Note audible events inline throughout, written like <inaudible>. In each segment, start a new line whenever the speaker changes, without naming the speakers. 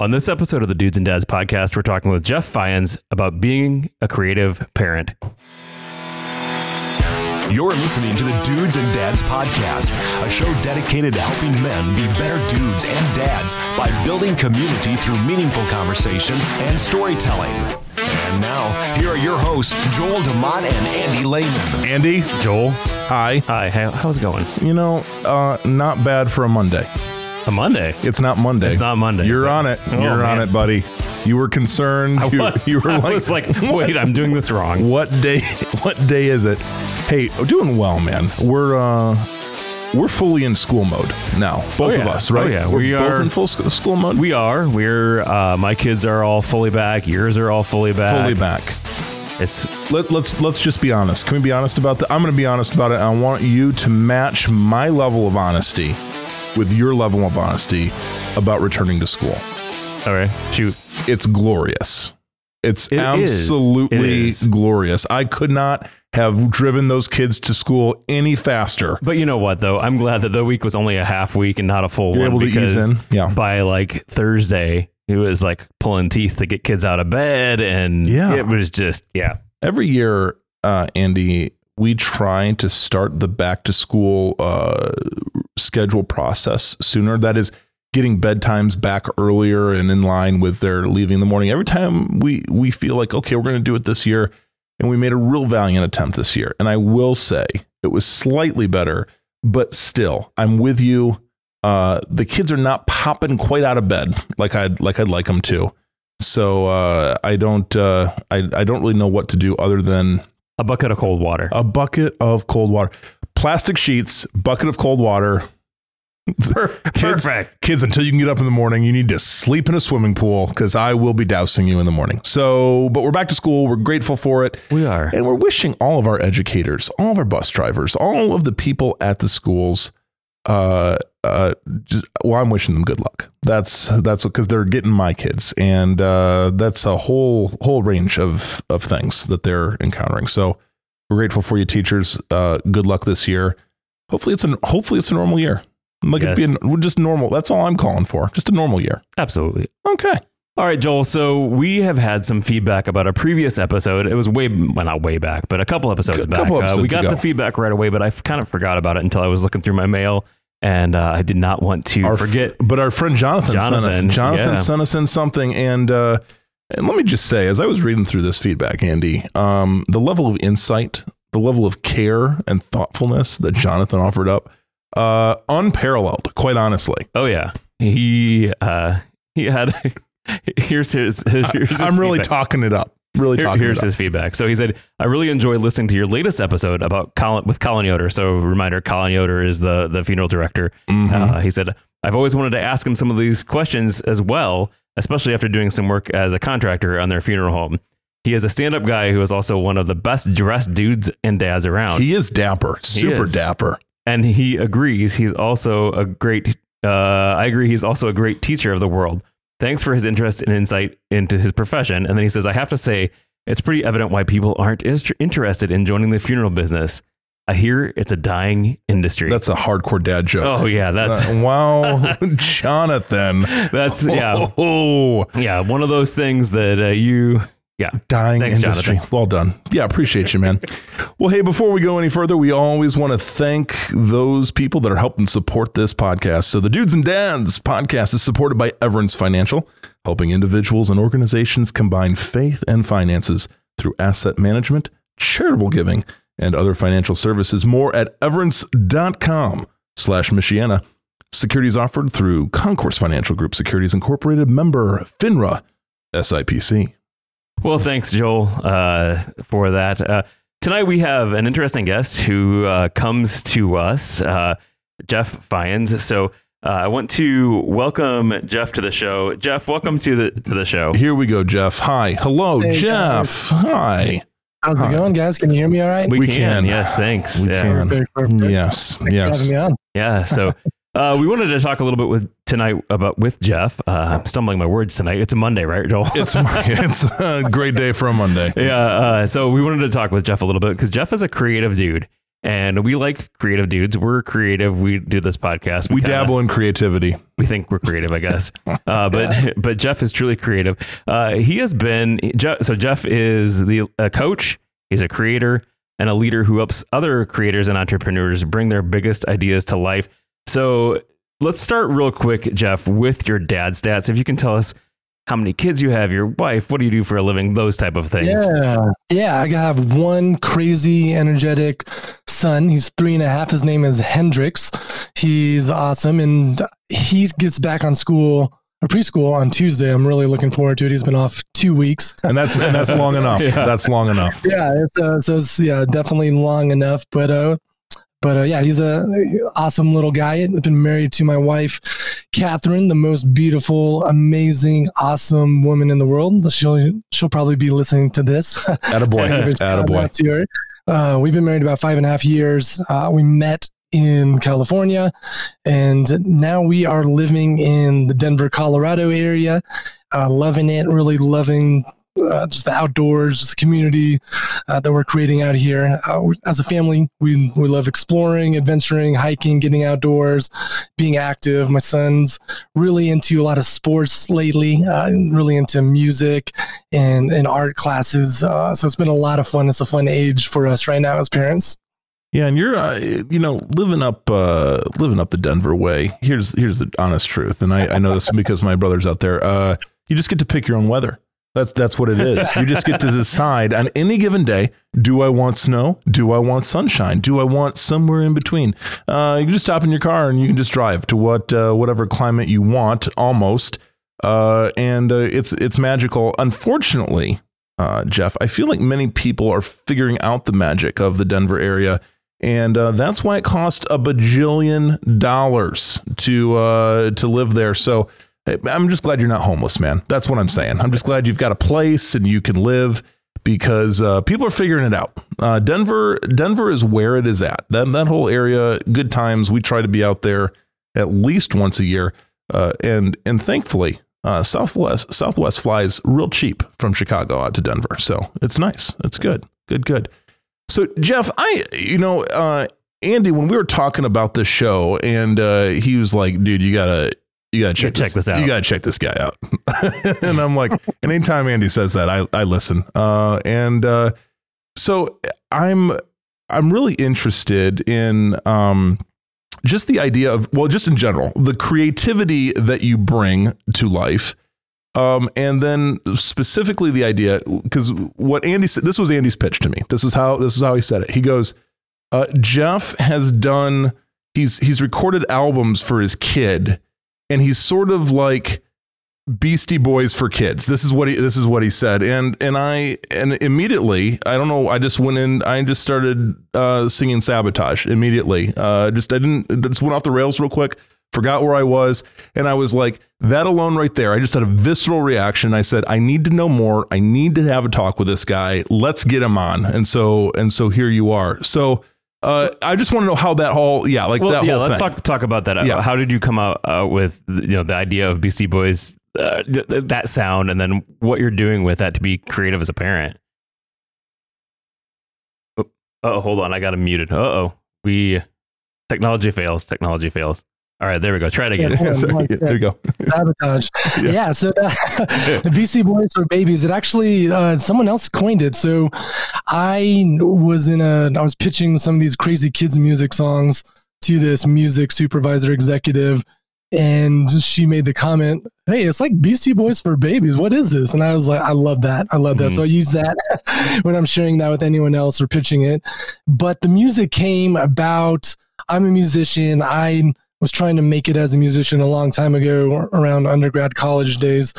On this episode of the Dudes and Dads podcast, we're talking with Jeff Fyans about being a creative parent.
You're listening to the Dudes and Dads Podcast, a show dedicated to helping men be better dudes and dads by building community through meaningful conversation and storytelling. And now, here are your hosts, Joel DeMont and Andy Lehman.
Andy,
Joel,
hi.
hi, how's it going?
You know, uh, not bad for a Monday.
A Monday.
It's not Monday.
It's not Monday,
You're on it.
Oh,
You're on it, buddy. You were concerned.
I
you,
was,
you were <laughs>
I
like,
was like, wait, I'm doing this wrong. <laughs>
what day? What day is it? Hey, doing well, man. We're uh, we're fully in school mode now. Both of
yeah.
us, right?
Oh, yeah.
We're
We
both
are-
in full sc- school mode.
We are. We're. Uh, my kids are all fully back. Yours are all fully back.
fully back.
It's
Let, let's let's just be honest. Can we be honest about that? I'm going to be honest about it. I want you to match my level of honesty with your level of honesty about returning to school.
all right. Shoot.
it's glorious. It's
It is.
absolutely
It is.
glorious. I could not have driven those kids to school any faster.
But you know what, though? I'm glad that the week was only a half week and not a full
You're
one
able to ease
because
in. Yeah.
by like Thursday, it was like pulling teeth to get kids out of bed, and
Yeah.
it was just yeah.
Every year, uh, Andy, we try to start the back to school uh, schedule process sooner. That is getting bedtimes back earlier and in line with their leaving in the morning. Every time we we feel like okay, we're going to do it this year, and we made a real valiant attempt this year. And I will say it was slightly better, but still, I'm with you. Uh, the kids are not popping quite out of bed like I'd like I'd like them to. So uh, I don't uh, I I don't really know what to do other than
A bucket of cold water.
a bucket of cold water, plastic sheets, bucket of cold water. Kids,
Perfect.
kids, until you can get up in the morning, you need to sleep in a swimming pool because I will be dousing you in the morning. So, but we're back to school. We're grateful for it.
We are.
And we're wishing all of our educators, all of our bus drivers, all of the people at the schools, uh, uh, just, well, I'm wishing them good luck. That's that's because they're getting my kids, and uh, that's a whole whole range of of things that they're encountering. So we're grateful for you, teachers. Uh, good luck this year. Hopefully, it's a hopefully it's a normal year. Like it
Yes.
being just normal. That's all I'm calling for. Just a normal year.
Absolutely.
Okay.
All right, Joel. So we have had some feedback about a previous episode. It was way, well, not way back, but a couple episodes
Cou-
back.
couple
Uh, we got
ago.
the feedback right away, but I kind of forgot about it until I was looking through my mail, and uh, I did not want to
Our f-
forget.
but our friend Jonathan,
Jonathan,
sent us, Jonathan
yeah.
sent us in something, and uh, and let me just say, as I was reading through this feedback, Andy, um, the level of insight, the level of care and thoughtfulness that Jonathan offered up, uh, unparalleled, quite honestly.
Oh yeah, he uh, he had. <laughs> here's his. Here's his
I'm really talking it up. Really
Here-
talking
here's
up.
his feedback. So he said, "I really enjoyed listening to your latest episode about Colin with Colin Yoder." So reminder, Colin Yoder is the the funeral director.
Mhm.
Uh, he said, "I've always wanted to ask him some of these questions as well, especially after doing some work as a contractor on their funeral home." He is a stand-up guy who is also one of the best dressed dudes and dads around,
he is dapper, super
is.
dapper.
and he agrees he's also a great. Uh, I agree, he's also a great teacher of the world. Thanks for his interest and insight into his profession. And then he says, I have to say, it's pretty evident why people aren't interested in joining the funeral business. I hear it's a dying industry.
That's a hardcore dad joke.
oh yeah, that's
Uh, <laughs> wow, <laughs> Jonathan.
that's yeah <laughs>
Oh,
yeah one of those things that uh, you yeah
dying
Thanks,
industry.
Jonathan.
Well done. Yeah, appreciate you, man. well, hey, before we go any further, we always want to thank those people that are helping support this podcast. So, the Dudes and Dads podcast is supported by Everence Financial, helping individuals and organizations combine faith and finances through asset management, charitable giving, and other financial services. More at everence.com slash Michiana. Securities offered through Concourse Financial Group Securities Incorporated, member FINRA, SIPC.
Well, thanks, Joel, uh, for that. Uh, tonight we have an interesting guest who uh, comes to us, uh, Jeff Fyans. So uh, I want to welcome Jeff to the show. Jeff, welcome to the to the show.
Here we go, Jeff. Hi. Hello,
Hey,
Jeff. Hi.
How's
Hi.
it going, guys? Can you hear me all right?
We,
We
can.
can.
yes, thanks.
We
yeah,
can.
Perfect, perfect.
Yes.
Thanks for
Yes.
having me on.
yeah. So <laughs> uh, we wanted to talk a little bit with tonight about with Jeff. Uh, I'm stumbling my words tonight. It's a Monday, right, Joel? <laughs>
It's it's a great day for a Monday. <laughs>
Yeah. Uh, so we wanted to talk with Jeff a little bit because Jeff is a creative dude. And we like creative dudes. We're creative. We do this podcast.
We
kinda-
dabble in creativity.
we think we're creative, I guess. <laughs> Uh, but but Jeff is truly creative. Uh, he has been Jeff, so Jeff is the a coach. He's a creator and a leader who helps other creators and entrepreneurs bring their biggest ideas to life. So let's start real quick, Jeff, with your dad stats. If you can tell us how many kids you have, your wife, what do you do for a living, those type of things.
Yeah. Yeah. I have one crazy, energetic son. He's three and a half. His name is Hendrix. He's awesome. And he gets back on school or preschool on Tuesday. I'm really looking forward to it. He's been off two weeks.
And that's and that's long <laughs> enough.
Yeah.
That's long enough.
yeah. It's, uh, so it's, yeah, definitely long enough. But, uh, but uh, yeah, he's a awesome little guy. I've been married to my wife, Catherine, the most beautiful, amazing, awesome woman in the world. She'll she'll probably be listening to this.
Attaboy. <laughs> Attaboy.
out to her. Uh, we've been married about five and a half years. Uh, we met in California, and now we are living in the Denver, Colorado area. Uh, loving it, really loving uh, just the outdoors, just the community uh, that we're creating out here. Uh, as a family, we we love exploring, adventuring, hiking, getting outdoors, being active. My son's really into a lot of sports lately, uh, really into music and, and art classes. Uh, so it's been a lot of fun. It's a fun age for us right now as parents.
Yeah, and you're, uh, you know, living up, uh, living up the Denver way. Here's here's the honest truth, and I, I know this because my brother's out there. Uh, you just get to pick your own weather. That's that's what it is. You just get to decide on any given day: Do I want snow? Do I want sunshine? Do I want somewhere in between? Uh, you can just stop in your car and you can just drive to what uh, whatever climate you want, almost. Uh, and uh, it's it's magical. Unfortunately, uh, Jeff, I feel like many people are figuring out the magic of the Denver area. And uh, that's why it costs a bajillion dollars to to live there. So I'm just glad you're not homeless, man. That's what I'm saying. I'm just glad you've got a place and you can live because uh, people are figuring it out. Uh, Denver, Denver is where it is at. That that whole area, good times. We try to be out there at least once a year, uh, and and thankfully, uh, Southwest Southwest flies real cheap from Chicago out to Denver. So it's nice. It's good. Good. Good. So Jeff, I you know uh, Andy, when we were talking about this show, and uh, he was like, "Dude, you gotta." You gotta check,
check this out.
You gotta check this guy out. <laughs> and I'm like, and anytime Andy says that, I, I listen. Uh, and uh, so I'm I'm really interested in um, just the idea of well, just in general, the creativity that you bring to life. Um, and then specifically the idea, because what Andy said, this was Andy's pitch to me. This was how this is how he said it. He goes, uh, Jeff has done he's he's recorded albums for his kid, and he's sort of like Beastie Boys for kids. This is what he this is what he said. And and I and immediately, I don't know, I just went in I just started uh singing sabotage immediately. Uh just I didn't just went off the rails real quick, forgot where I was, and I was like that alone right there. I just had a visceral reaction. I said, I need to know more. I need to have a talk with this guy. Let's get him on. And so and so here you are. So uh, I just want to know how that whole yeah like
Well,
that
yeah,
whole
let's
thing.
talk talk about that.
Yeah.
How did you come out uh, with you know the idea of Beastie Boys, uh, th- th- that sound, and then what you're doing with that to be creative as a parent? Oh, oh hold on, I got him muted. Uh oh, we technology fails. Technology fails. All right, there we go. Try it again.
Yeah. <laughs>
Sorry, there you go.
Sabotage. <laughs>
Yeah.
yeah. so uh, the <laughs> Beastie Boys for Babies, it actually, uh, someone else coined it. So I was in a, I was pitching some of these crazy kids' music songs to this music supervisor executive. And she made the comment, Hey, it's like Beastie Boys for Babies. What is this? And I was like, I love that. I love that.
Mhm.
So I use that when I'm sharing that with anyone else or pitching it. But the music came about, I'm a musician. I was trying to make it as a musician a long time ago around undergrad college days.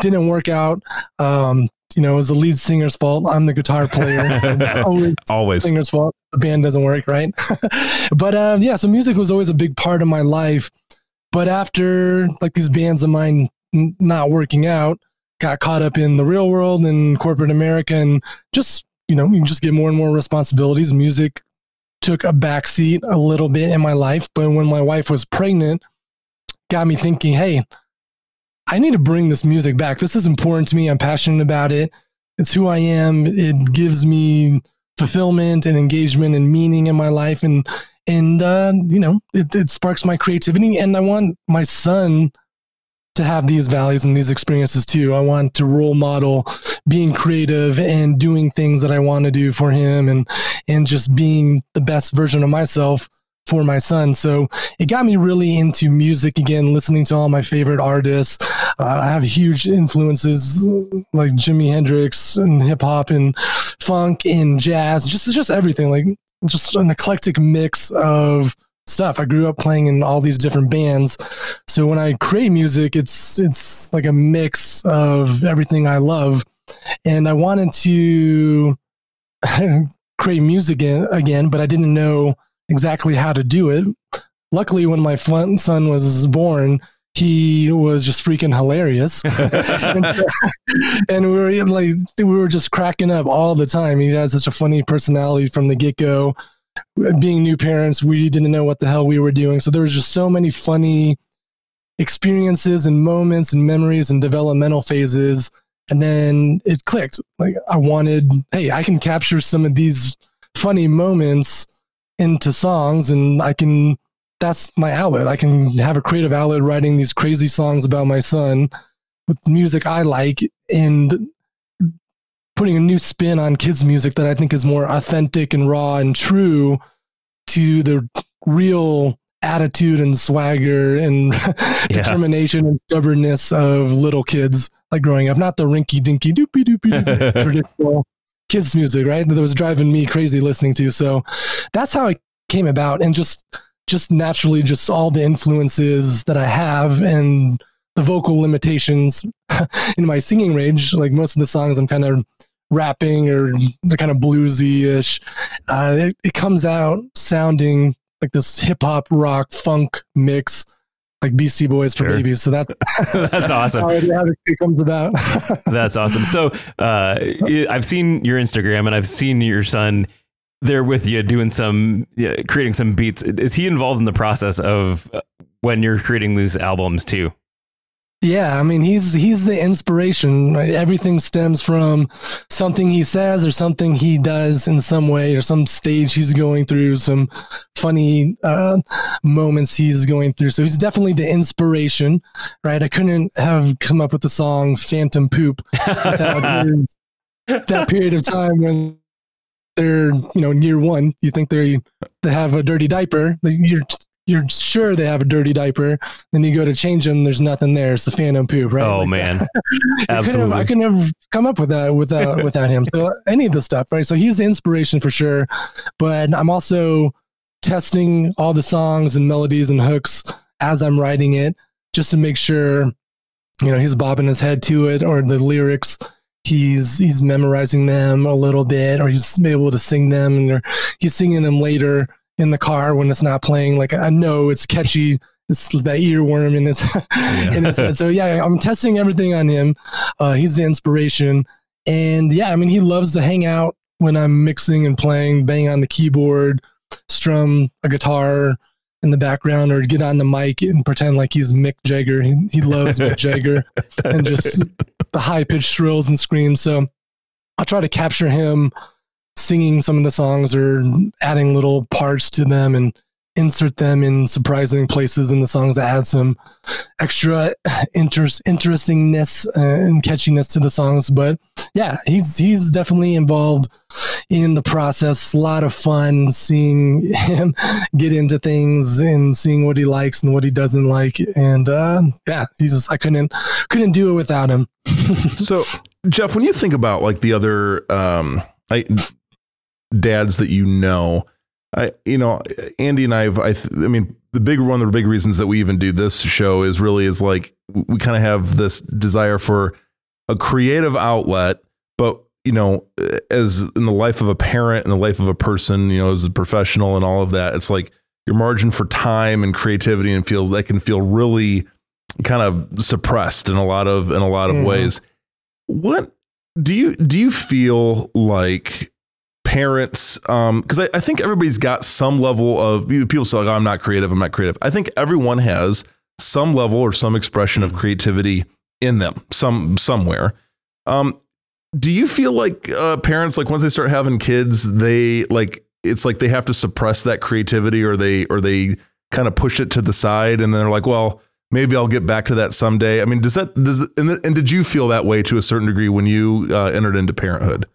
Didn't work out. Um you know it was the lead singer's fault. I'm the guitar player. <laughs> Always
Always.
singer's fault. The band doesn't work right? <laughs> But uh, yeah so music was always a big part of my life. But after like these bands of mine n- not working out got caught up in the real world and corporate america and just you know you just get more and more responsibilities. Music took a backseat a little bit in my life but when my wife was pregnant got me thinking hey i need to bring this music back. This is important to me. I'm passionate about it. It's who i am. It gives me fulfillment and engagement and meaning in my life. And and uh, you know it, it sparks my creativity and i want my son to have these values and these experiences too i want to role model being creative and doing things that i want to do for him and and just being the best version of myself for my son. So it got me really into music again, listening to all my favorite artists. Uh, I have huge influences like Jimi Hendrix and hip hop and funk and jazz, just just everything. Like just an eclectic mix of stuff. I grew up playing in all these different bands. So when I create music, it's it's like a mix of everything I love. And I wanted to <laughs> create music again, but I didn't know exactly how to do it. Luckily, when my son was born, he was just freaking hilarious, <laughs> and, <laughs> and, we were like, we were just cracking up all the time. He has such a funny personality from the get go. Being new parents, we didn't know what the hell we were doing, so there was just so many funny experiences and moments and memories and developmental phases. And then it clicked. Like I wanted, hey, I can capture some of these funny moments into songs and I can that's my outlet. I can have a creative outlet writing these crazy songs about my son with music I like and putting a new spin on kids music that I think is more authentic and raw and true to the real attitude and swagger and <laughs> yeah. determination and stubbornness of little kids like growing up, not the rinky dinky doopy doopy <laughs> traditional kids music, right? That was driving me crazy listening to. So that's how it came about. And just, just naturally, just all the influences that I have and the vocal limitations <laughs> in my singing range. Like most of the songs, I'm kind of rapping or they're kind of bluesy ish. Uh, it, it comes out sounding like this hip hop rock funk mix like Beastie Boys for sure. babies. So that's <laughs>
that's awesome. <laughs>
it comes about. <laughs>
that's awesome. So uh, I've seen your Instagram and I've seen your son there with you doing some yeah, creating some beats. Is he involved in the process of uh, when you're creating these albums too?
Yeah, I mean he's he's the inspiration. Right? Everything stems from something he says or something he does in some way or some stage he's going through, some funny uh, moments he's going through. So he's definitely the inspiration, right? I couldn't have come up with the song "Phantom Poop" without <laughs> his, that period of time when they're you know near one. You think they they have a dirty diaper. You're you're sure they have a dirty diaper. Then you go to change them, there's nothing there. It's the phantom poop, right?
Oh like, man, <laughs> absolutely.
Have, I couldn't have come up with that without <laughs> without him. So any of the stuff, right? So he's the inspiration for sure. But I'm also testing all the songs and melodies and hooks as I'm writing it, just to make sure, you know, he's bobbing his head to it or the lyrics. He's he's memorizing them a little bit, or he's able to sing them, and he's singing them later in the car when it's not playing. Like I know it's catchy. It's that earworm in his yeah. <laughs> in his head. So yeah, I'm testing everything on him. Uh, he's the inspiration, and yeah, I mean he loves to hang out when I'm mixing and playing, bang on the keyboard, strum a guitar in the background, or get on the mic and pretend like he's Mick Jagger. He, he loves Mick Jagger and just <laughs> the high pitched shrills and screams. So I'll try to capture him singing some of the songs or adding little parts to them and insert them in surprising places in the songs that add some extra <laughs> interest interestingness and catchiness to the songs. But yeah he's he's definitely involved in the process. A lot of fun seeing <laughs> him get into things and seeing what he likes and what he doesn't like. And uh, yeah he's just i couldn't couldn't do it without him. <laughs>
So jeff when you think about like the other um I, dads that you know. I, you know, Andy and I have, I, th- I mean, the big one of the big reasons that we even do this show is really is like we kind of have this desire for a creative outlet, but you know, as in the life of a parent and the life of a person, you know, as a professional and all of that, it's like your margin for time and creativity and feels that can feel really kind of suppressed in a lot of in a lot of mm. ways. What do you do you feel like parents um because I, I, think everybody's got some level of people say like oh, i'm not creative i'm not creative i think everyone has some level or some expression of creativity in them some somewhere um do you feel like uh, parents like once they start having kids, they like it's like they have to suppress that creativity, or they or they kind of push it to the side, and they're like, well, maybe I'll get back to that someday. I mean, does that does and, and did you feel that way to a certain degree when you uh, entered into parenthood?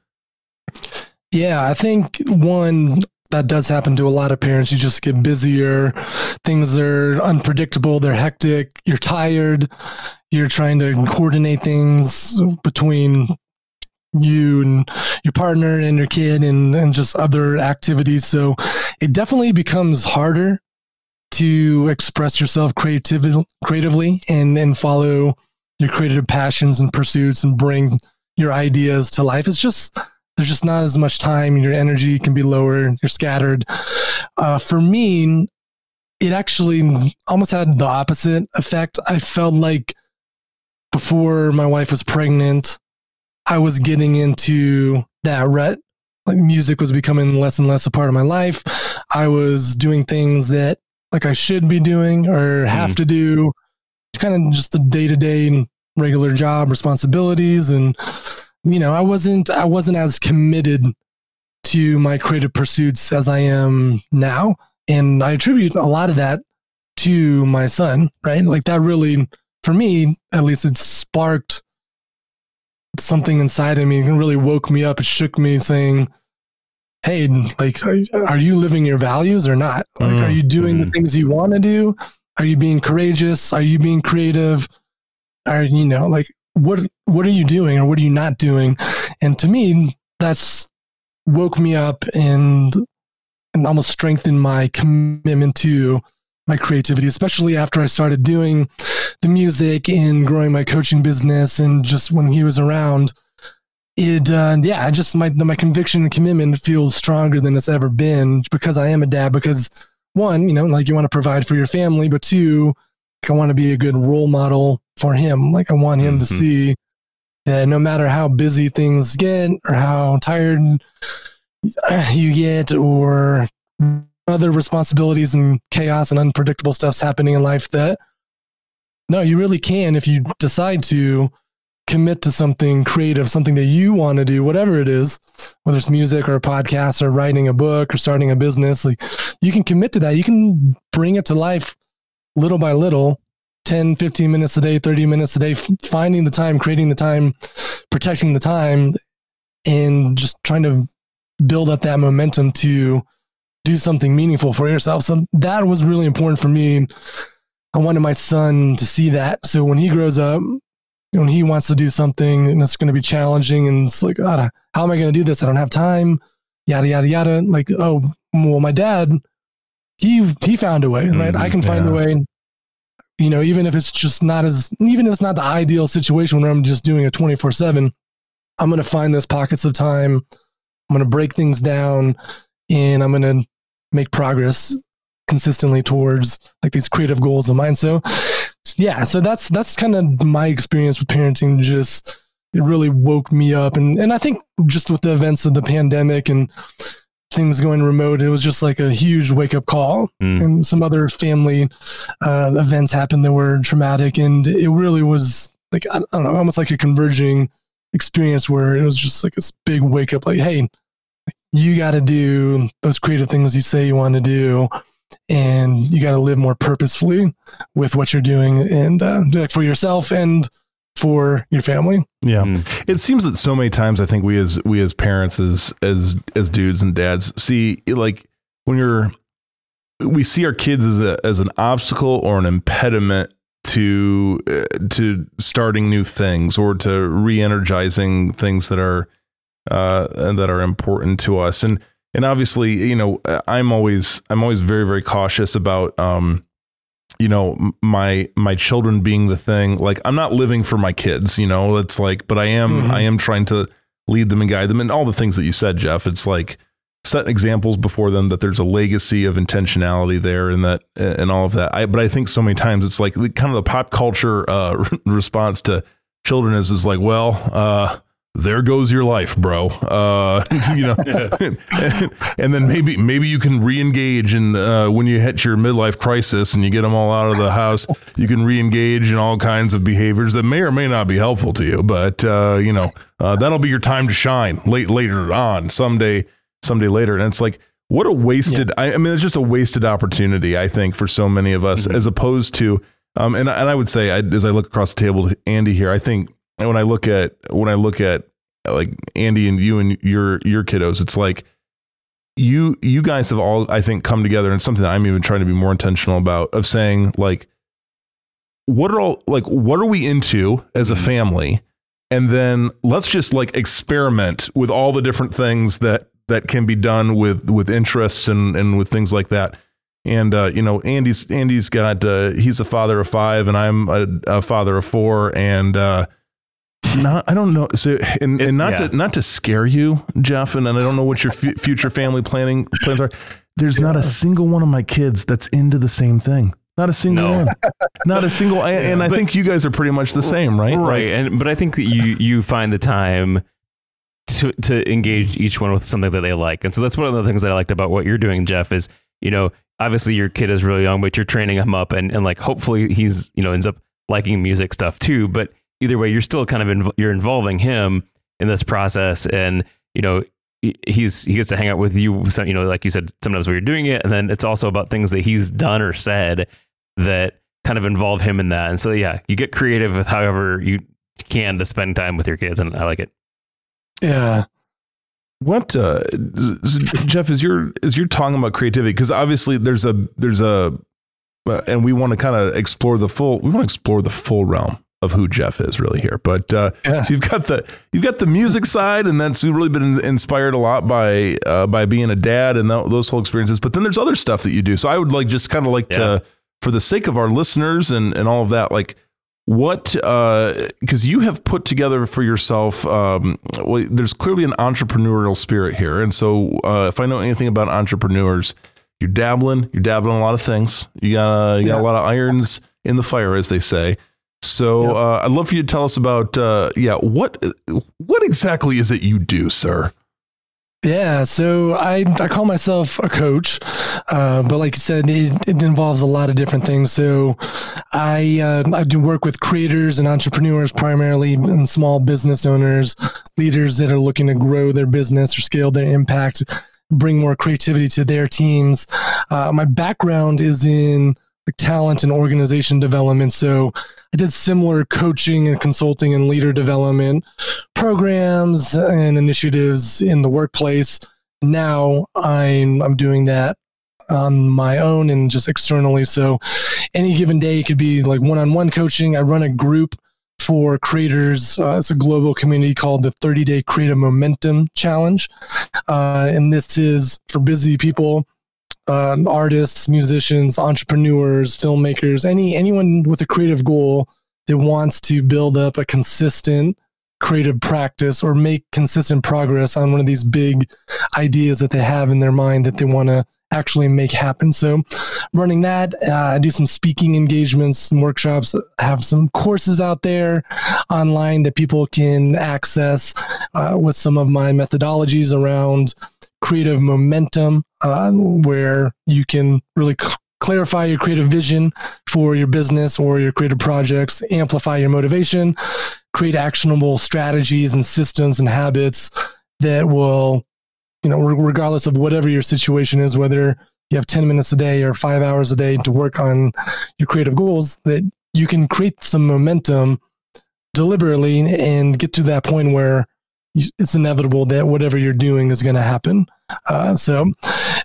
Yeah, I think one that does happen to a lot of parents. You just get busier, things are unpredictable, they're hectic, you're tired, you're trying to coordinate things between you and your partner and your kid and, and just other activities. So it definitely becomes harder to express yourself creatively creatively and, and follow your creative passions and pursuits and bring your ideas to life. It's just there's just not as much time. Your energy can be lower. You're scattered. Uh, for me, it actually almost had the opposite effect. I felt like before my wife was pregnant, I was getting into that rut. Like music was becoming less and less a part of my life. I was doing things that like I should be doing or have mm. to do, kind of just the day to day regular job responsibilities and you know, I wasn't I wasn't as committed to my creative pursuits as I am now. And I attribute a lot of that to my son, right? Like that really, for me, at least it sparked something inside of me and really woke me up. It shook me saying, Hey, like, are you living your values or not? Like, mm, are you doing mm. the things you want to do? Are you being courageous? Are you being creative? Are, you know, like, what what are you doing or what are you not doing? And to me, that's woke me up and and almost strengthened my commitment to my creativity, especially after I started doing the music and growing my coaching business and just when he was around. It uh, yeah, I just my my conviction and commitment feels stronger than it's ever been because I am a dad. Because one, you know, like you want to provide for your family, but two, I want to be a good role model for him. Like I want him mm-hmm. to see that no matter how busy things get or how tired you get or other responsibilities and chaos and unpredictable stuff's happening in life that no, you really can if you decide to commit to something creative, something that you want to do, whatever it is, whether it's music or a podcast or writing a book or starting a business, like you can commit to that. You can bring it to life little by little 10, 15 minutes a day, 30 minutes a day, finding the time, creating the time, protecting the time, and just trying to build up that momentum to do something meaningful for yourself. So that was really important for me. I wanted my son to see that. So when he grows up, when he wants to do something and it's going to be challenging and it's like, how am I going to do this? I don't have time, yada, yada, yada. Like, oh, well, my dad, he, he found a way, right? Mm, I can find yeah. a way you know, even if it's just not as, even if it's not the ideal situation where I'm just doing a 24 seven, I'm going to find those pockets of time. I'm going to break things down and I'm going to make progress consistently towards like these creative goals of mine. So yeah, so that's, that's kind of my experience with parenting. Just, it really woke me up. And, and I think just with the events of the pandemic and things going remote, it was just like a huge wake up call. Mm. And some other family uh, events happened that were traumatic, and it really was like I don't know, almost like a converging experience where it was just like this big wake up, like, hey, you got to do those creative things you say you want to do. And you got to live more purposefully with what you're doing, and uh, like for yourself and for your family.
Yeah. Mm. It seems that so many times I think we as we as parents as as as dudes and dads see like when you're we see our kids as a as an obstacle or an impediment to uh, to starting new things or to re-energizing things that are uh that are important to us and and obviously you know I'm always I'm always very very cautious about um you know my my children being the thing like i'm not living for my kids you know it's like but i am mm-hmm. i am trying to lead them and guide them and all the things that you said jeff it's like set examples before them that there's a legacy of intentionality there and that and all of that i but i think so many times it's like kind of the pop culture uh <laughs> response to children is is like well uh there goes your life, bro. Uh, <laughs> you know, and, <laughs> and, then maybe maybe you can re-engage and uh, when you hit your midlife crisis and you get them all out of the house, you can re-engage in all kinds of behaviors that may or may not be helpful to you. But uh, you know, uh, that'll be your time to shine late later on someday, someday later. And it's like what a wasted. Yeah. I, I, mean, it's just a wasted opportunity. I think for so many of us, mm-hmm. as opposed to, um, and and I would say I, as I look across the table to Andy here, I think and when I look at when I look at like Andy and you and your your kiddos, it's like you you guys have all I think come together and something that I'm even trying to be more intentional about of saying like what are all like what are we into as a mm-hmm. family? And then let's just like experiment with all the different things that that can be done with with interests and and with things like that. And uh, you know Andy's Andy's got uh, he's a father of five and I'm a, a father of four. And uh, not, I don't know. So, and, it, and not yeah. to not to scare you, Jeff, and, and I don't know what your f- future family planning plans are. There's yeah. not a single one of my kids that's into the same thing. Not a single no. one. Not a single. And, yeah, and I but, think you guys are pretty much the same, right?
Right. Like, and but I think that you you find the time to to engage each one with something that they like, and so that's one of the things that I liked about what you're doing, Jeff. Is you know obviously your kid is really young, but you're training him up, and and like hopefully he's you know ends up liking music stuff too, but either way, you're still kind of inv- you're involving him in this process, and you know he's he gets to hang out with you. You know, like you said, sometimes where you're doing it, and then it's also about things that he's done or said that kind of involve him in that. And so, yeah, you get creative with however you can to spend time with your kids, and I like it.
Yeah.
What uh, Jeff is your is you're talking about creativity because obviously there's a there's a uh, and we want to kind of explore the full we want to explore the full realm of who Jeff is really here. But uh, yeah. so you've got the you've got the music side, and that's really been inspired a lot by uh, by being a dad and th- those whole experiences. But then there's other stuff that you do. So I would like just kind of like yeah. to, for the sake of our listeners and and all of that, like what because uh, you have put together for yourself. Um, well, there's clearly an entrepreneurial spirit here, and so uh, if I know anything about entrepreneurs. You're dabbling. You're dabbling a lot of things. You got you got yeah. a lot of irons in the fire, as they say. So yep. uh, I'd love for you to tell us about uh, yeah what what exactly is it you do, sir?
Yeah, so I I call myself a coach, uh, but like you said, it, it, involves a lot of different things. So I uh, I do work with creators and entrepreneurs primarily, and small business owners, leaders that are looking to grow their business or scale their impact, bring more creativity to their teams. Uh, my background is in talent and organization development. So I did similar coaching and consulting and leader development programs and initiatives in the workplace. Now I'm I'm doing that on my own and just externally. So any given day it could be like one-on-one coaching. I run a group for creators. Uh, it's a global community called the 30 Day Creative Momentum Challenge. Uh, and this is for busy people uh, artists, musicians, entrepreneurs, filmmakers, any anyone with a creative goal that wants to build up a consistent creative practice or make consistent progress on one of these big ideas that they have in their mind that they want to actually make happen. So, running that, uh, I do some speaking engagements, some workshops, have some courses out there online that people can access uh, with some of my methodologies around creative momentum, uh, where you can really c- clarify your creative vision for your business or your creative projects, amplify your motivation, create actionable strategies and systems and habits that will, you know, regardless of whatever your situation is, whether you have 10 minutes a day or five hours a day to work on your creative goals, that you can create some momentum deliberately and get to that point where it's inevitable that whatever you're doing is going to happen. Uh, so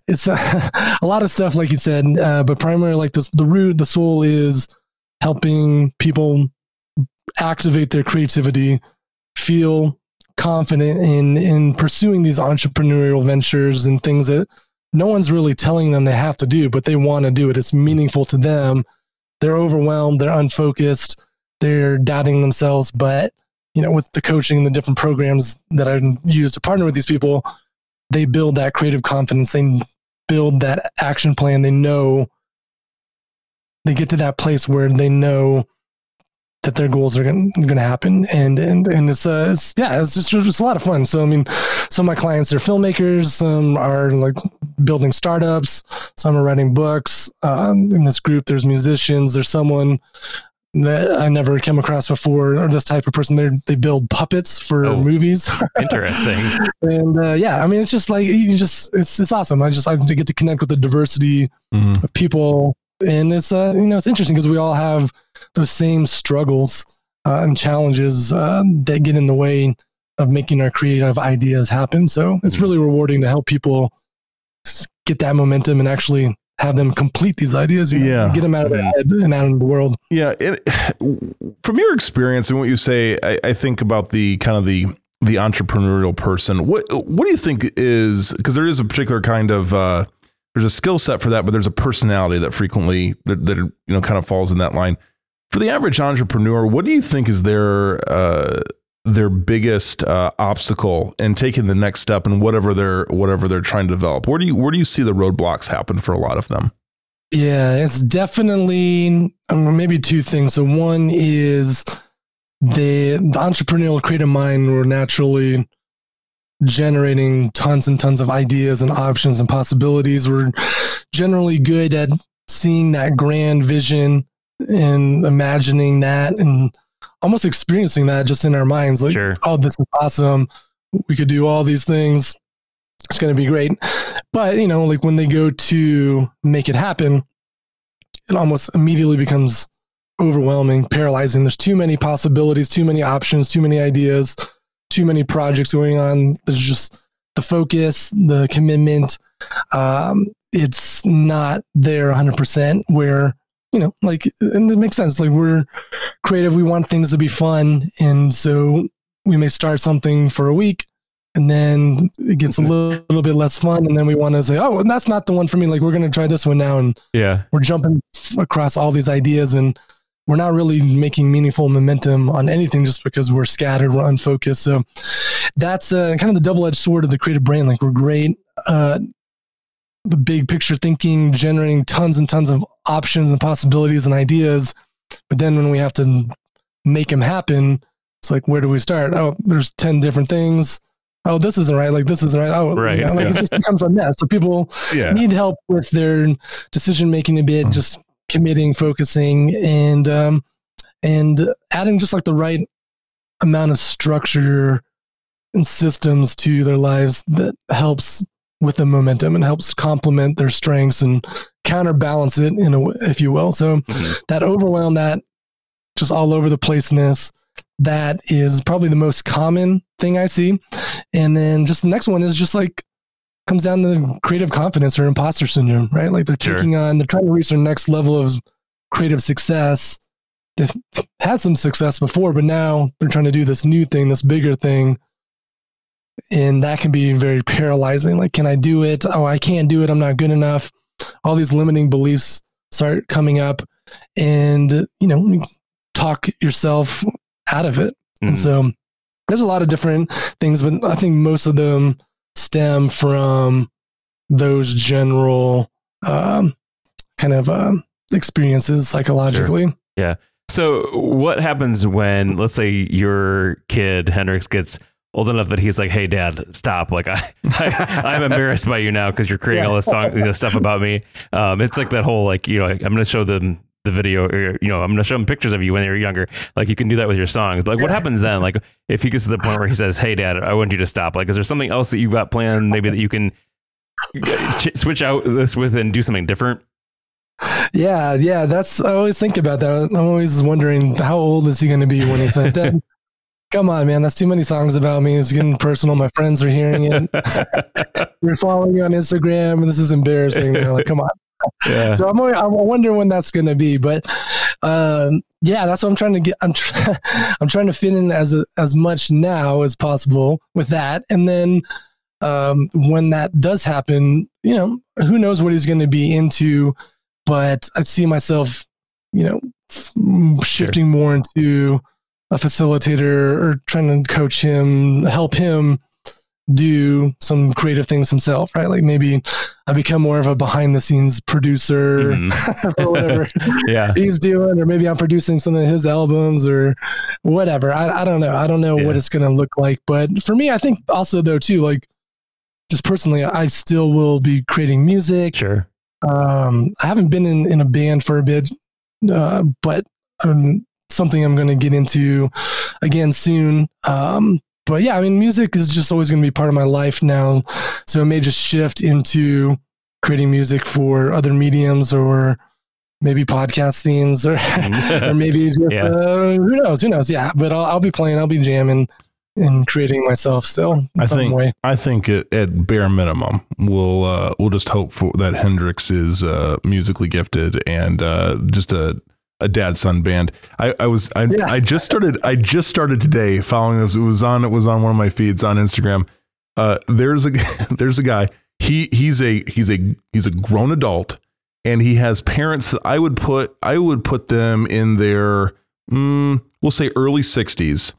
it's uh, <laughs> a lot of stuff, like you said, uh, but primarily like the, the root, the soul is helping people activate their creativity, feel confident in, in pursuing these entrepreneurial ventures and things that no one's really telling them they have to do, but they want to do it. It's meaningful to them. They're overwhelmed. They're unfocused. They're doubting themselves, but you know, with the coaching and the different programs that I use to partner with these people, they build that creative confidence. They build that action plan. They know they get to that place where they know that their goals are going to happen. And, and, and it's, uh, it's, yeah, it's just, it's a lot of fun. So, I mean, some of my clients are filmmakers, some are like building startups, some are writing books. Um, in this group, there's musicians, there's someone that I never came across before, or this type of person. They they build puppets for
Oh.
movies, <laughs>
Interesting.
and uh, yeah, I mean, it's just like you just it's it's awesome. I just I get to connect with the diversity
Mhm.
of people, and it's uh you know it's interesting because we all have those same struggles uh, and challenges uh, that get in the way of making our creative ideas happen. So it's
Mhm.
really rewarding to help people get that momentum and actually have them complete these ideas. You know,
Yeah.
get them out of their
Mhm.
head and out into the world.
Yeah, it, <sighs> from your experience and what you say, I, I think about the kind of the the entrepreneurial person. What what do you think is because there is a particular kind of uh, there's a skill set for that, but there's a personality that frequently that, that you know kind of falls in that line. For the average entrepreneur, what do you think is their uh, their biggest uh, obstacle in taking the next step in whatever they're whatever they're trying to develop? Where do you where do you see the roadblocks happen for a lot of them?
Yeah, it's definitely um, maybe two things. So one is the the entrepreneurial creative mind we're naturally generating tons and tons of ideas and options and possibilities. We're generally good at seeing that grand vision and imagining that and almost experiencing that just in our minds like
Sure.
oh this is awesome. We could do all these things. It's going to be great. But you know like when they go to make it happen it almost immediately becomes overwhelming paralyzing. There's too many possibilities too many options too many ideas too many projects going on. There's just the focus the commitment. Um, it's not there 100% where you know like and it makes sense like we're creative we want things to be fun and so we may start something for a week and then it gets a little, little bit less fun and then we want to say oh that's not the one for me like we're going to try this one now and
Yeah.
we're jumping across all these ideas and we're not really making meaningful momentum on anything just because we're scattered we're unfocused so that's uh, kind of the double-edged sword of the creative brain like we're great uh, the big picture thinking generating tons and tons of options and possibilities and ideas. But then when we have to make them happen it's like where do we start? Oh there's 10 different things. Oh this isn't right. Like this isn't right. Oh
Right,
yeah, like
yeah.
it just becomes a mess. So people
Yeah,
need help with their decision making a bit, just committing, focusing, and um, and adding just like the right amount of structure and systems to their lives that helps with the momentum and helps complement their strengths and counterbalance it in a if you will. So
Mhm.
that overwhelm, that just all over the placeness, that is probably the most common thing I see. And then just the next one is just like comes down to creative confidence or imposter syndrome, right? Like they're
Sure.
taking on, they're trying to reach their next level of creative success. They've had some success before, but now they're trying to do this new thing, this bigger thing. And that can be very paralyzing. Like, can I do it? Oh, I can't do it. I'm not good enough. All these limiting beliefs start coming up. And, you know, talk yourself out of it. And
Mhm.
so there's a lot of different things, but I think most of them stem from those general um, kind of um, experiences psychologically. Yeah.
So, what happens when, let's say, your kid Hendrix gets old enough that he's like, "Hey, Dad, stop! Like, I, <laughs> I I'm embarrassed by you now because you're creating all this song, you know, stuff about me." Um, it's like that whole like, you know, I'm going to show them the video, or you know, I'm going to show them pictures of you when they were younger. Like, you can do that with your songs. But like, what happens then? Like, if he gets to the point where he says, "Hey, Dad, I want you to stop," like, is there something else that you've got planned? Maybe that you can ch- switch out this with and do something different.
Yeah, yeah. That's I always think about that. I'm always wondering how old is he going to be when he says, "Dad, come on, man, that's too many songs about me. It's getting personal. My friends are hearing it. <laughs> We're following you on Instagram. This is embarrassing." They're like, "Come on."
yeah.
So I'm always, I'm wondering when that's going to be, but um, yeah, that's what I'm trying to get. I'm try, <laughs> I'm trying to fit in as as much now as possible with that, and then um, when that does happen, you know, who knows what he's going to be into, but I see myself, you know, f- shifting more into a facilitator or trying to coach him, help him do some creative things himself, right? Like maybe I become more of a behind the scenes producer
Mhm. <laughs>
or whatever <laughs>
Yeah.
he's doing, or maybe I'm producing some of his albums or whatever. I, I don't know. I don't know
Yeah.
what it's going to look like. But for me, I think also, though, too, like just personally, I still will be creating music.
Sure.
Um, I haven't been in, in a band for a bit, uh, but um, something I'm going to get into again soon. Um, but yeah, I mean, music is just always going to be part of my life now. So it may just shift into creating music for other mediums or maybe podcast themes or, <laughs> or maybe just,
Yeah.
uh, who knows? Who knows? Yeah, but I'll, I'll be playing, I'll be jamming and creating myself still in
I
some
think-
way.
I think at, at bare minimum, we'll uh, we'll just hope for that Hendrix is uh, musically gifted and uh, just a a dad son band. I, I was I,
Yeah.
I just started I just started today following this. It was on it was on one of my feeds on Instagram. Uh, there's a <laughs> there's a guy. He he's a he's a he's a grown adult and he has parents that I would put I would put them in their mm, we'll say early 60s.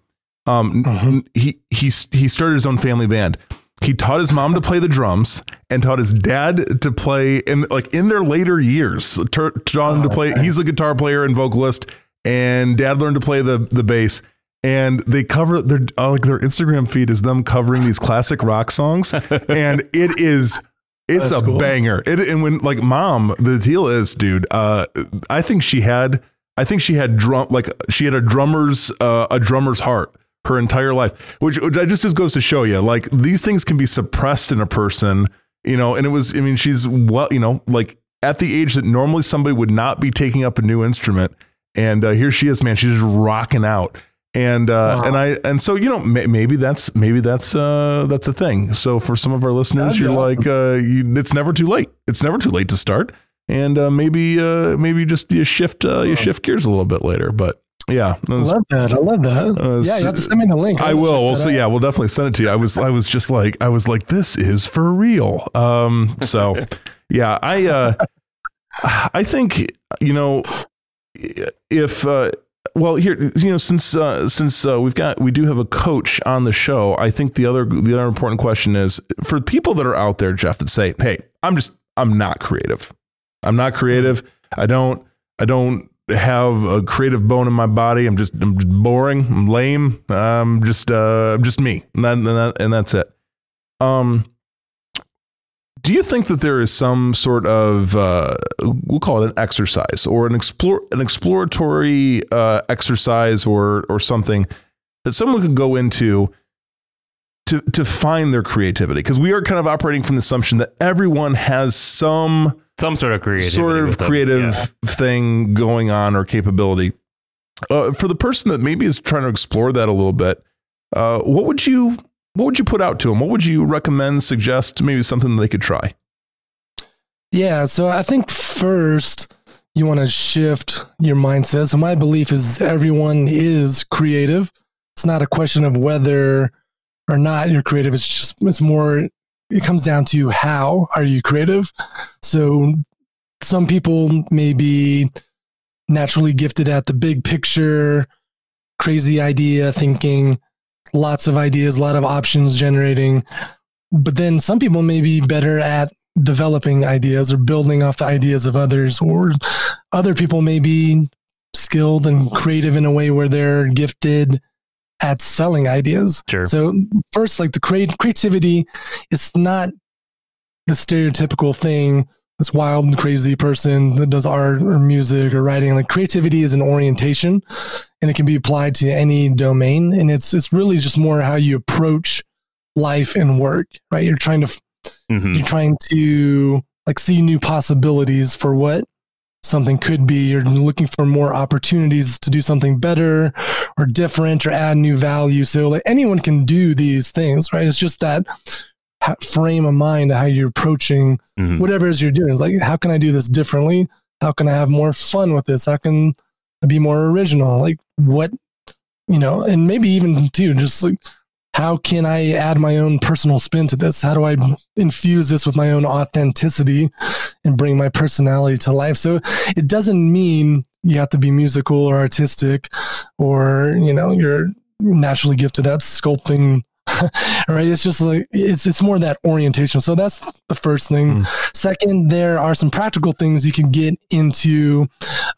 Um,
Mhm.
he he he started his own family band. He taught his mom to play the drums and taught his dad to play in like in their later years. tur- Taught him to
Oh,
play.
okay.
He's a guitar player and vocalist, and dad learned to play the the bass. And they cover their uh, like their Instagram feed is them covering these classic rock songs, <laughs> and it is it's
That's
a
cool.
banger. It and when like mom, the deal is, dude. Uh, I think she had I think she had drum like she had a drummer's uh, a drummer's heart her entire life, which, which I just just goes to show you like these things can be suppressed in a person, you know. And it was I mean she's well you know like at the age that normally somebody would not be taking up a new instrument, and uh, here she is, man. She's just rocking out. And uh,
Wow.
and I and so you know may, maybe that's maybe that's uh that's a thing. So for some of our listeners,
That'd
you're
awesome.
like uh you, it's never too late. It's never too late to start and uh, maybe uh, maybe just you shift uh, you shift gears a little bit later. But yeah,
I love that. I love that.
Uh,
yeah, you have to send me the link.
I
I'll
will. Well, so
out.
yeah, we'll definitely send it to you. I was I was just like I was like this is for real. Um, so <laughs> yeah, I uh, I think you know if uh, well here you know since uh, since uh, we've got we do have a coach on the show. I think the other the other important question is for people that are out there, Jeff, that say, hey, I'm just I'm not creative. I'm not creative. I don't I don't have a creative bone in my body. I'm just I'm just boring. I'm lame. I'm just uh I'm just me. And, that, and, that's it. Um do you think that there is some sort of uh, we'll call it an exercise or an explore an exploratory uh, exercise or or something that someone could go into to to find their creativity because we are kind of operating from the assumption that everyone has some
Some sort of creative.
sort of creative thing going on or capability. Uh, for the person that maybe is trying to explore that a little bit, uh, what would you what would you put out to them? What would you recommend, suggest, maybe something that they could try?
Yeah, so I think first you want to shift your mindset. So my belief is everyone is creative. It's not a question of whether or not you're creative. It's just it's more it comes down to how are you creative. So some people may be naturally gifted at the big picture, crazy idea thinking, lots of ideas, a lot of options generating. But then some people may be better at developing ideas or building off the ideas of others, or other people may be skilled and creative in a way where they're gifted at selling ideas.
Sure.
So first, like the create creativity, it's not the stereotypical thing. This wild and crazy person that does art or music or writing. Like creativity is an orientation, and it can be applied to any domain. And it's it's really just more how you approach life and work. Right? You're trying to
Mhm.
you're trying to like see new possibilities for what something could be. You're looking for more opportunities to do something better or different or add new value. So like anyone can do these things right? It's just that frame of mind how you're approaching
Mhm.
whatever it is you're doing. It's like how can i do this differently? How can i have more fun with this? How can i be more original? Like what you know and maybe even too just like how can I add my own personal spin to this? How do I infuse this with my own authenticity and bring my personality to life? So it doesn't mean you have to be musical or artistic or, you know, you're naturally gifted at sculpting <laughs> right? It's just like it's it's more that orientation. So that's the first thing.
Mm.
Second, there are some practical things you can get into,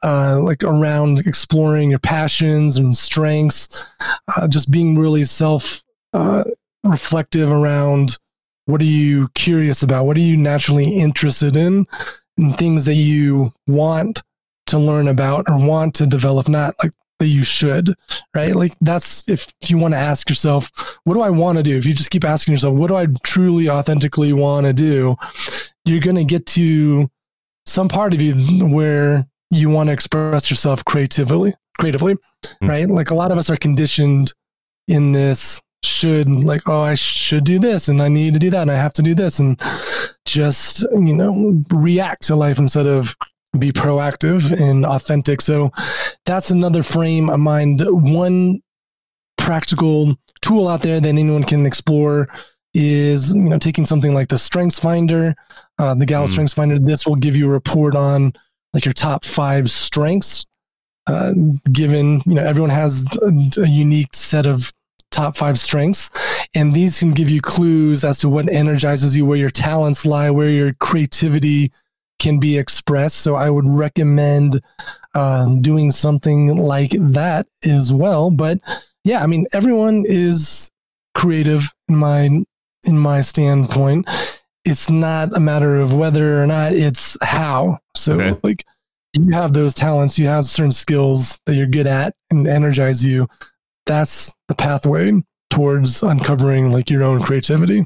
uh, like around exploring your passions and strengths, uh, just being really self uh, reflective around what are you curious about, what are you naturally interested in, and things that you want to learn about or want to develop, not like that you should, right? Like that's if you want to ask yourself, what do I want to do? If you just keep asking yourself, what do I truly authentically want to do? You're going to get to some part of you where you want to express yourself creatively, creatively,
Mm.
right? Like a lot of us are conditioned in this should like, oh, I should do this and I need to do that and I have to do this and just, you know, react to life instead of be proactive and authentic. So that's another frame of mind. One practical tool out there that anyone can explore is you know taking something like the Strengths Finder, uh, the Gallup
Mm.
Strengths Finder. This will give you a report on like your top five strengths. Uh, given you know everyone has a, a unique set of top five strengths, and these can give you clues as to what energizes you, where your talents lie, where your creativity can be expressed. So I would recommend uh, doing something like that as well. But yeah, I mean, everyone is creative in my in my standpoint. It's not a matter of whether or not; it's how. So
Okay.
like. You have those talents, you have certain skills that you're good at and energize you. That's the pathway towards uncovering like your own creativity.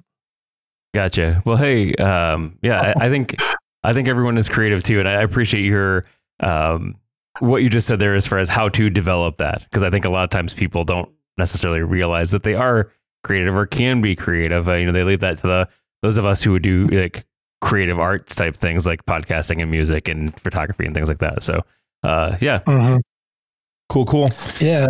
Gotcha. Well, hey, um, yeah, I, I think I think everyone is creative too, and I appreciate your um, what you just said there as far as how to develop that, because I think a lot of times people don't necessarily realize that they are creative or can be creative. Uh, you know, they leave that to the those of us who would do like creative arts type things like podcasting and music and photography and things like that. So, uh, yeah,
Cool, cool.
Yeah.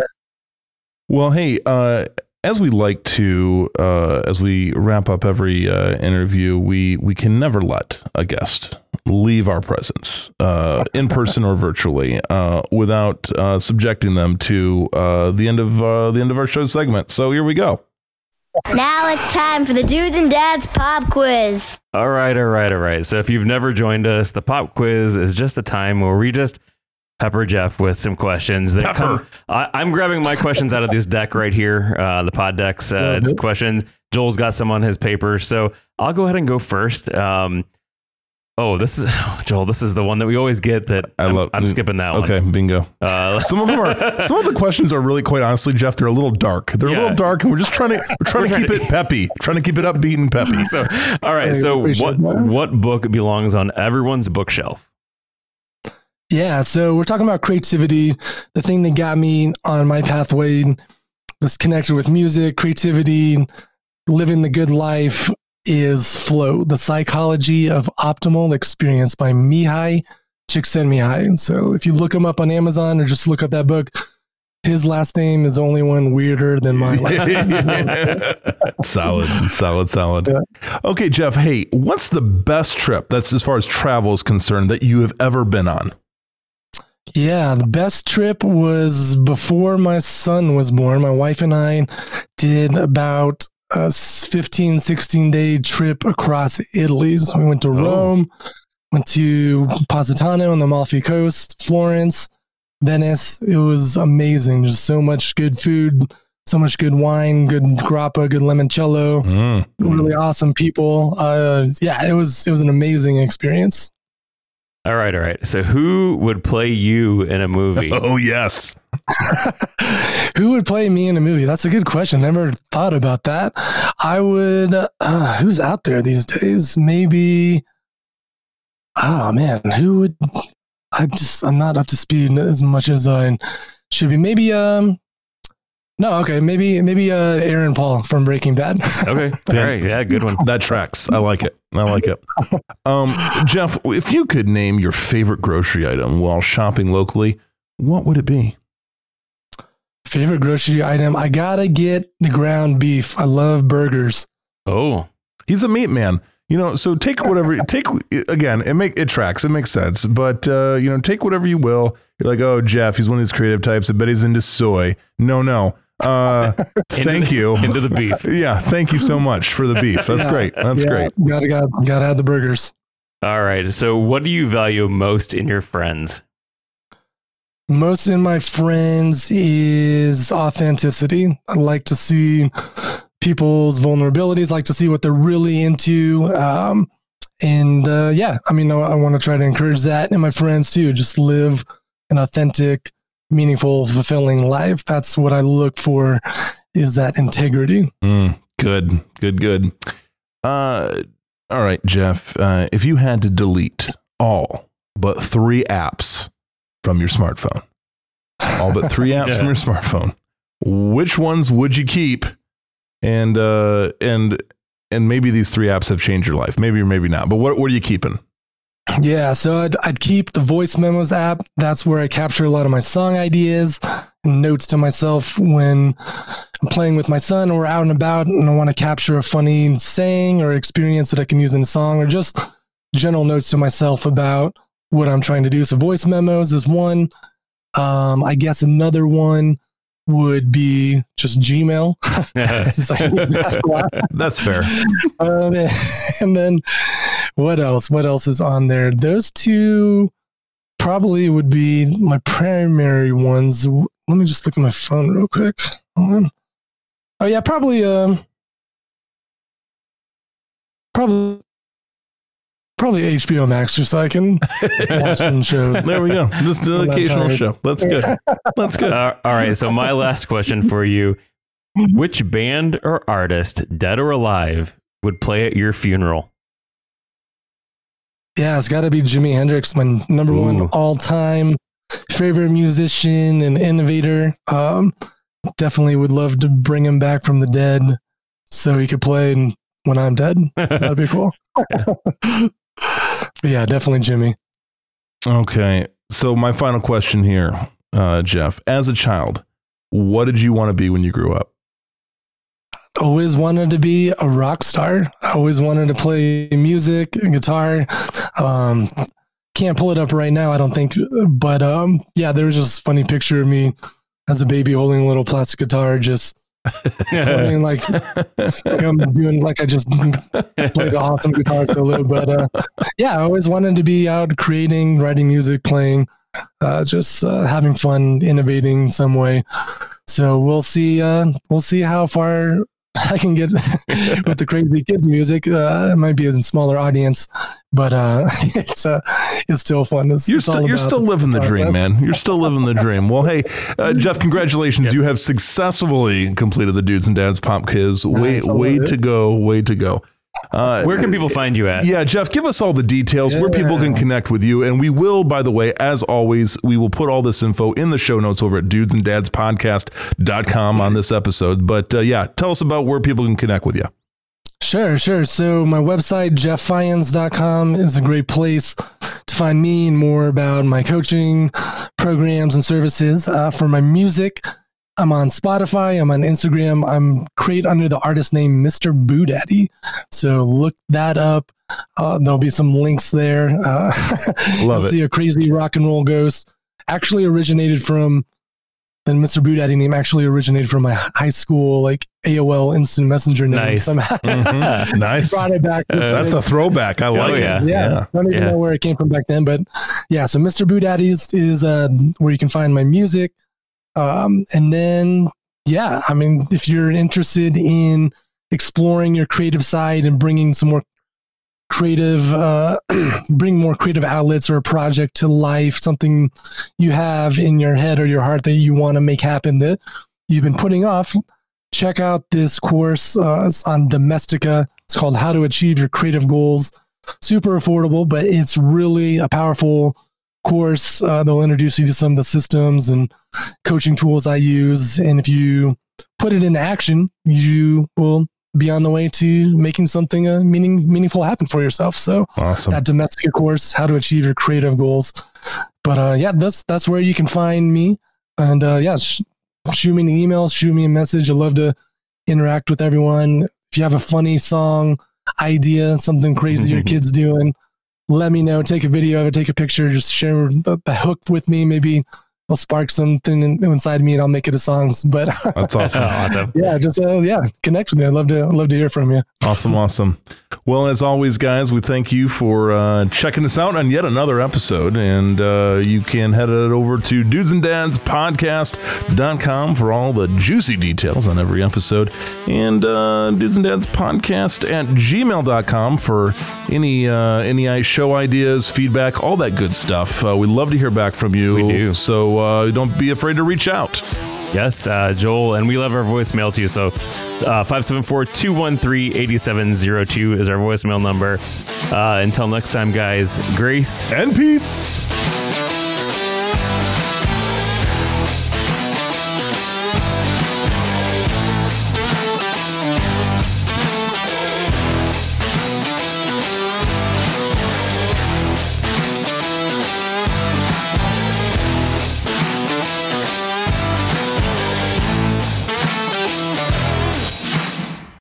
Well, hey, uh, as we like to, uh, as we wrap up every uh, interview, we we can never let a guest leave our presence, uh, in person or virtually, uh, without uh, subjecting them to uh, the end of uh, the end of our show segment. So here we go.
Now it's time for the Dudes and Dads Pop Quiz.
All right, all right, all right. So if you've never joined us, the pop quiz is just a time where we just pepper Jeff with some questions that
Pepper.
come. I, I'm grabbing my questions out of this deck right here, uh, the pod decks. Uh, it's
Mhm.
questions. Joel's got some on his paper, so I'll go ahead and go first. Um, oh, this is <laughs> Joel. This is the one that we always get. That
I
I'm,
love-
I'm skipping that
Okay,
one.
bingo.
Uh, <laughs>
Some of them are. <laughs> Some of the questions are really, quite honestly, Jeff. They're a little dark. They're a little dark, and we're just trying to we're trying
We're
to
trying
keep
to-
it peppy, trying to keep it upbeat and peppy.
so, all right. So, what what book belongs on everyone's bookshelf?
Yeah, so we're talking about creativity. The thing that got me on my pathway this connection with music, creativity, living the good life is Flow, the psychology of optimal experience by Mihaly Csikszentmihalyi. And so if you look him up on Amazon or just look up that book, his last name is only one weirder than my last <laughs> name.
solid, solid, solid.
Yeah.
Okay, Jeff. Hey, what's the best trip that's as far as travel is concerned that you have ever been on?
Yeah, the best trip was before my son was born. My wife and I did about a 15, 16 day trip across Italy. So we went to
Oh.
Rome, went to Positano on the Amalfi Coast, Florence, Venice. It was amazing. Just so much good food, so much good wine, good grappa, good limoncello,
Mm.
really awesome people. Uh, yeah, it was it was an amazing experience.
All right, all right. So, who would play you in a movie? <laughs>
Oh yes. <laughs>
Who would play me in a movie? That's a good question. Never thought about that. I would. Uh, who's out there these days? Maybe. Oh man, who would? I just I'm not up to speed as much as I should be. Maybe um. No, okay, maybe maybe uh Aaron Paul from Breaking Bad. <laughs>
Okay, all right, yeah, good one.
That tracks. I like it. I like it. Um, Jeff, if you could name your favorite grocery item while shopping locally, what would it be?
Favorite grocery item? I gotta get the ground beef. I love burgers.
Oh,
He's a meat man. You know, so take whatever <laughs> take again, it make it tracks, it makes sense. But uh, you know, take whatever you will. You're like, oh Jeff, he's one of these creative types. I bet he's into soy. No, no. Uh, <laughs> thank
Into-
you.
Into the beef. <laughs>
Yeah, thank you so much for the beef. That's
Yeah.
great. That's
Yeah,
great.
Gotta got gotta have the burgers.
All right. So, what do you value most in your friends?
Most in my friends is authenticity. I like to see people's vulnerabilities. Like to see what they're really into. Um, and uh, yeah, I mean, I, I want to try to encourage that in my friends too. Just live an authentic, meaningful, fulfilling life. That's what I look for. Is that integrity?
Mm, good, good, good. Uh, all right, Jeff. Uh, if you had to delete all but three apps from your smartphone, all but three <laughs> apps from your smartphone, which ones would you keep? And uh, and and maybe these three apps have changed your life. Maybe or maybe not. But what what are you keeping?
Yeah, so I'd, I'd keep the voice memos app. That's where I capture a lot of my song ideas and notes to myself when I'm playing with my son or out and about and I want to capture a funny saying or experience that I can use in a song or just general notes to myself about what I'm trying to do. So voice memos is one. Um, I guess another one would be just Gmail. Since I use that a lot.
That's fair.
Um, and then what else? What else is on there? Those two probably would be my primary ones. Let me just look at my phone real quick. Hold on. Oh yeah, probably um probably probably HBO Max just so I can watch some <laughs> shows.
There we go. Just an occasional
tired.
show. That's good. That's good.
Uh, all right. So, my last question for you Which band or artist, dead or alive, would play at your funeral?
Yeah, it's got to be Jimi Hendrix, my number one all time favorite musician and innovator. Um, definitely would love to bring him back from the dead so he could play when I'm dead. That'd be cool. but <laughs> yeah, definitely Jimi.
Okay. So my final question here, uh, Jeff. As a child, what did you want to be when you grew up?
Always wanted to be a rock star. I always wanted to play music, and guitar. Um, can't pull it up right now, I don't think. But um, yeah, there was just a funny picture of me as a baby holding a little plastic guitar, just <laughs> playing like, like I'm doing like I just <laughs> played awesome guitar solo. But uh, yeah, I always wanted to be out creating, writing music, playing, uh, just uh, having fun, innovating some way. So we'll see. Uh, we'll see how far <laughs> I can get <laughs> with the crazy kids music. Uh, it might be a smaller audience, but uh, <laughs> it's uh, it's still fun. It's,
You're still you're still living the dream,
That's-
man. You're still living the dream. Well, hey, uh, Jeff, congratulations! You have successfully completed the Dudes and Dads Pop Quiz. Way
Nice,
way to go, way to go. Uh,
Where can people find you at?
Yeah, Jeff, give us all the details where people can connect with you. And we will, by the way, as always, we will put all this info in the show notes over at dudesanddadspodcast.com on this episode. But uh, yeah, tell us about where people can connect with you.
Sure, sure. So my website, jeffians.com is a great place to find me and more about my coaching programs and services. Uh, for my music, I'm on Spotify, I'm on Instagram. I'm create under the artist name Mr. Boo Daddy. So look that up. Uh, there'll be some links there. Uh, <laughs>
Love
you'll
it.
See a crazy rock and roll ghost. Actually originated from and Mr. Boo Daddy name actually originated from my high school like AOL Instant Messenger name.
Nice.
Somehow <laughs>
Mhm. Nice. <laughs>
brought it back. It's-
That's a throwback. I like
yeah.
it.
yeah, don't even
yeah.
know where it came from back then, but yeah. So Mr. Boo Daddies is uh, where you can find my music, um, and then yeah, I mean, if you're interested in exploring your creative side and bringing some more creative, uh, <clears throat> bring more creative outlets or a project to life, something you have in your head or your heart that you want to make happen that you've been putting off. Check out this course uh, on Domestika. It's called How to Achieve Your Creative Goals super affordable, but it's really a powerful course. Uh, they'll introduce you to some of the systems and coaching tools I use. And if you put it into action, you will be on the way to making something uh, meaning, meaningful happen for yourself. So
Awesome.
that Domestika course, how to achieve your creative goals. But uh, yeah, that's that's where you can find me. And uh, yeah, sh- shoot me an email, shoot me a message. I love to interact with everyone. If you have a funny song idea, something crazy your <laughs> kid's doing, let me know. Take a video of it, take a picture, just share the, the hook with me. Maybe will spark something in, inside me, and I'll make it a song. <laughs> But
That's awesome. <laughs>
awesome. <laughs>
yeah, just uh, yeah, connect with me. I'd love to love to hear from you.
Awesome, awesome. Well, as always, guys, we thank you for uh, checking us out on yet another episode. And uh, you can head it over to dudesanddads.podcast.com for all the juicy details on every episode. And uh, Dudes and Dads Podcast at gmail.com for any, uh, any show ideas, feedback, all that good stuff. Uh, we'd love to hear back from you.
We do.
So uh, don't be afraid to reach out.
Yes, uh, Joel, and we love our voicemail too. So, uh, 574 213 8702 is our voicemail number. Uh, until next time, guys, grace
And peace.